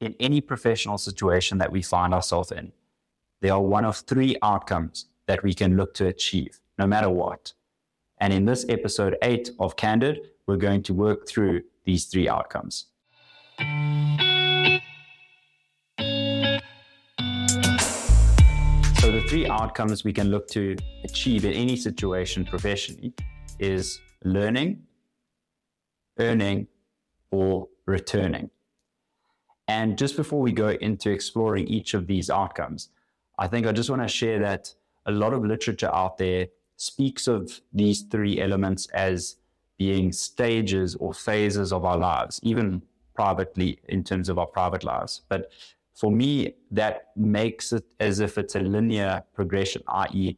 in any professional situation that we find ourselves in, there are one of three outcomes that we can look to achieve, no matter what. And in this episode eight of Candid, we're going to work through these three outcomes. So, the three outcomes we can look to achieve in any situation professionally is learning, earning, or returning. And just before we go into exploring each of these outcomes, I think I just want to share that a lot of literature out there speaks of these three elements as being stages or phases of our lives, even privately in terms of our private lives. But for me, that makes it as if it's a linear progression, i.e.,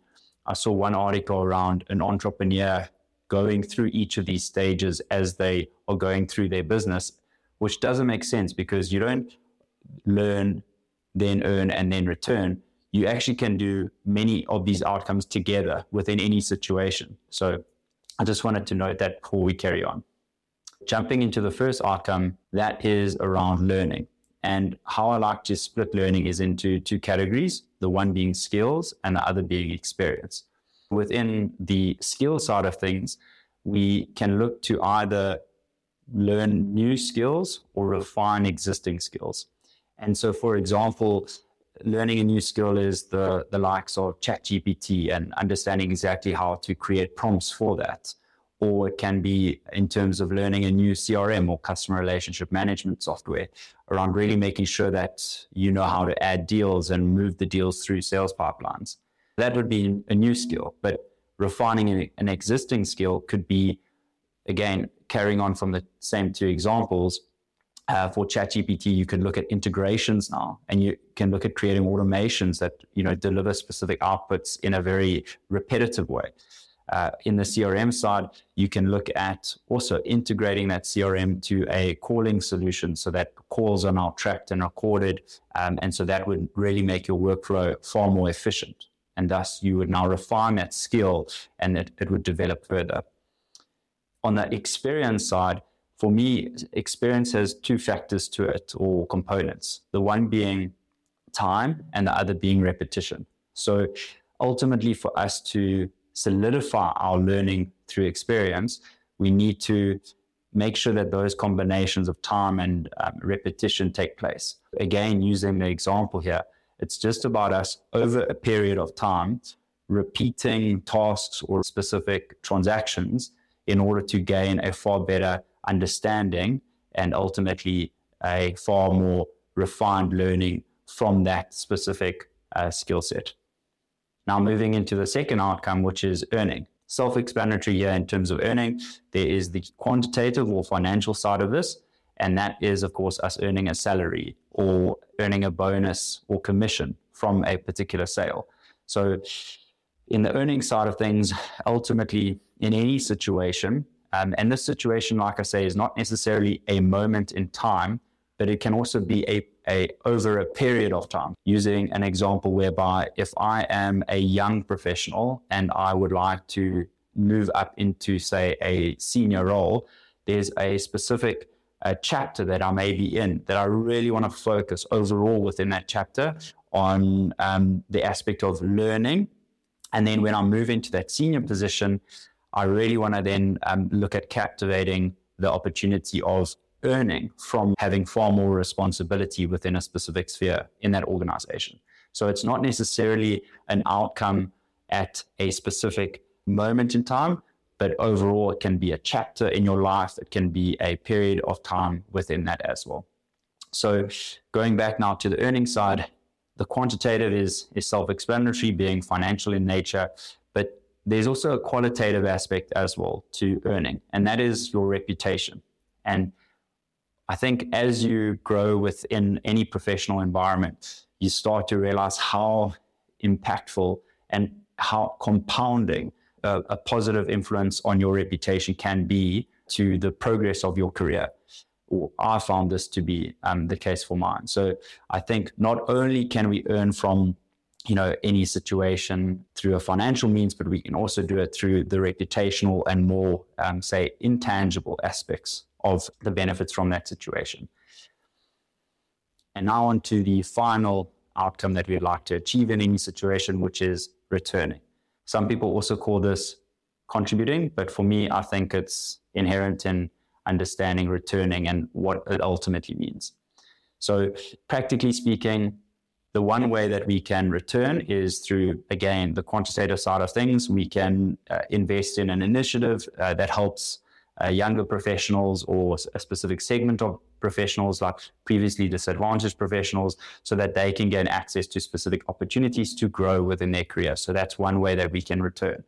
I saw one article around an entrepreneur going through each of these stages as they are going through their business which doesn't make sense because you don't learn, then earn, and then return. You actually can do many of these outcomes together within any situation. So I just wanted to note that before we carry on. Jumping into the first outcome, that is around learning. And how I like to split learning is into two categories the one being skills and the other being experience. Within the skill side of things, we can look to either learn new skills or refine existing skills. And so, for example, learning a new skill is the, the likes of ChatGPT and understanding exactly how to create prompts for that. Or it can be in terms of learning a new CRM or customer relationship management software around really making sure that you know how to add deals and move the deals through sales pipelines. That would be a new skill, but refining an existing skill could be, again, carrying on from the same two examples, uh, for ChatGPT, you can look at integrations now, and you can look at creating automations that you know deliver specific outputs in a very repetitive way. Uh, in the CRM side, you can look at also integrating that CRM to a calling solution so that calls are now tracked and recorded, um, and so that would really make your workflow far more efficient. And thus, you would now refine that skill, and it, it would develop further on the experience side, for me, experience has two factors to it or components. The one being time and the other being repetition. So ultimately, for us to solidify our learning through experience, we need to make sure that those combinations of time and um, repetition take place. Again, using the example here, it's just about us over a period of time repeating tasks or specific transactions in order to gain a far better understanding and ultimately a far more refined learning from that specific uh, skill set. Now, moving into the second outcome, which is earning. Self explanatory here in terms of earning, there is the quantitative or financial side of this, and that is, of course, us earning a salary or earning a bonus or commission from a particular sale. So, in the earning side of things, ultimately, in any situation, um, and this situation, like I say, is not necessarily a moment in time, but it can also be a, a over a period of time. Using an example whereby if I am a young professional and I would like to move up into, say, a senior role, there's a specific uh, chapter that I may be in that I really want to focus overall within that chapter on um, the aspect of learning. And then when I move into that senior position, I really want to then um, look at captivating the opportunity of earning from having far more responsibility within a specific sphere in that organization. So it's not necessarily an outcome at a specific moment in time, but overall it can be a chapter in your life, it can be a period of time within that as well. So going back now to the earning side, the quantitative is, is self-explanatory, being financial in nature, but there's also a qualitative aspect as well to earning, and that is your reputation. And I think as you grow within any professional environment, you start to realize how impactful and how compounding a, a positive influence on your reputation can be to the progress of your career. I found this to be um, the case for mine. So I think not only can we earn from you know any situation through a financial means but we can also do it through the reputational and more um, say intangible aspects of the benefits from that situation And now on to the final outcome that we'd like to achieve in any situation, which is returning. Some people also call this contributing, but for me, I think it's inherent in understanding returning and what it ultimately means. So, practically speaking, the one way that we can return is through, again, the quantitative side of things. We can uh, invest in an initiative uh, that helps uh, younger professionals or a specific segment of professionals, like previously disadvantaged professionals, so that they can gain access to specific opportunities to grow within their career. So that's one way that we can return.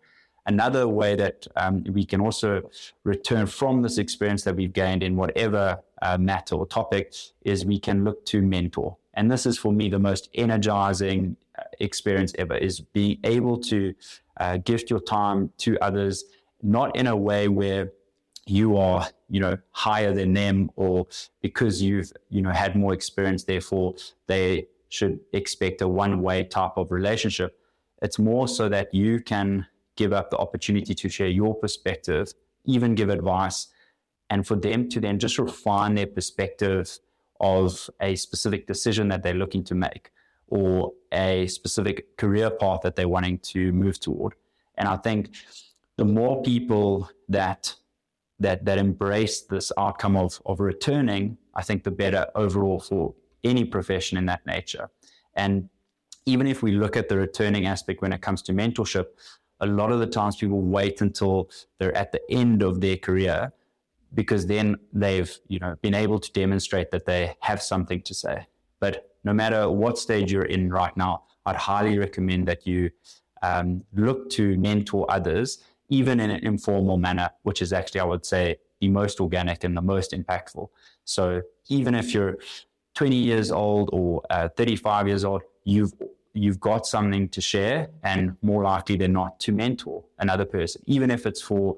Another way that um, we can also return from this experience that we've gained in whatever uh, matter or topic is we can look to mentor. And this is for me the most energizing uh, experience ever is being able to uh, gift your time to others, not in a way where you are, you know, higher than them or because you've, you know, had more experience, therefore they should expect a one way type of relationship. It's more so that you can give up the opportunity to share your perspective, even give advice, and for them to then just refine their perspective of a specific decision that they're looking to make or a specific career path that they're wanting to move toward. And I think the more people that that that embrace this outcome of of returning, I think the better overall for any profession in that nature. And even if we look at the returning aspect when it comes to mentorship, a lot of the times people wait until they're at the end of their career because then they've you know been able to demonstrate that they have something to say. But no matter what stage you're in right now i'd highly recommend that you um, look to mentor others even in an informal manner which is actually i would say the most organic and the most impactful. So even if you're 20 years old or uh, 35 years old you've you've got something to share and more likely than not to mentor another person, even if it's for,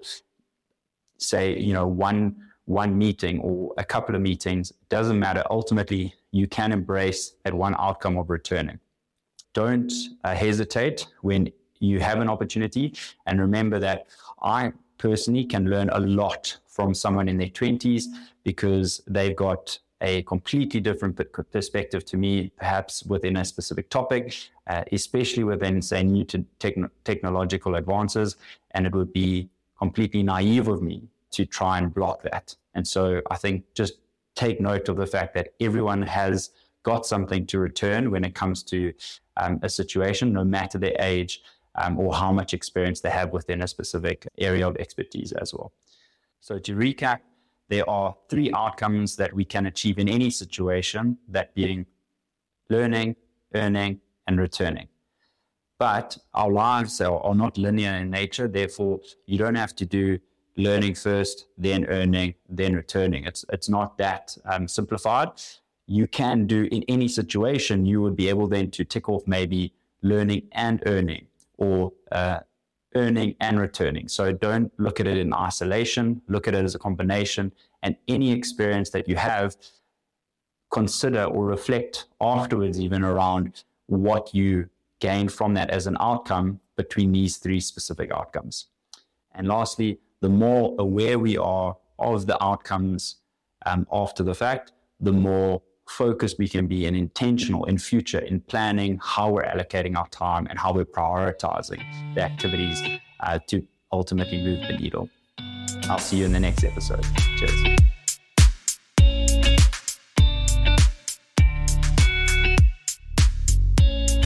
say, you know, one one meeting or a couple of meetings, doesn't matter. Ultimately, you can embrace that one outcome of returning. Don't uh, hesitate when you have an opportunity. And remember that I personally can learn a lot from someone in their 20s because they've got a completely different perspective to me, perhaps within a specific topic, uh, especially within, say, new techn- technological advances. And it would be completely naive of me to try and block that. And so I think just take note of the fact that everyone has got something to return when it comes to um, a situation, no matter their age um, or how much experience they have within a specific area of expertise as well. So to recap, there are three outcomes that we can achieve in any situation, that being learning, earning, and returning. But our lives are, not linear in nature, therefore, you don't have to do learning first, then earning, then returning. It's, it's not that um, simplified. You can do in any situation, you would be able then to tick off maybe learning and earning or uh, earning and returning. So don't look at it in isolation, look at it as a combination. And any experience that you have, consider or reflect afterwards, even around what you gain from that as an outcome between these three specific outcomes. And lastly, the more aware we are of the outcomes um, after the fact, the more focused we can be and intentional in future in planning how we're allocating our time and how we're prioritizing the activities uh, to ultimately move the needle. I'll see you in the next episode. Cheers.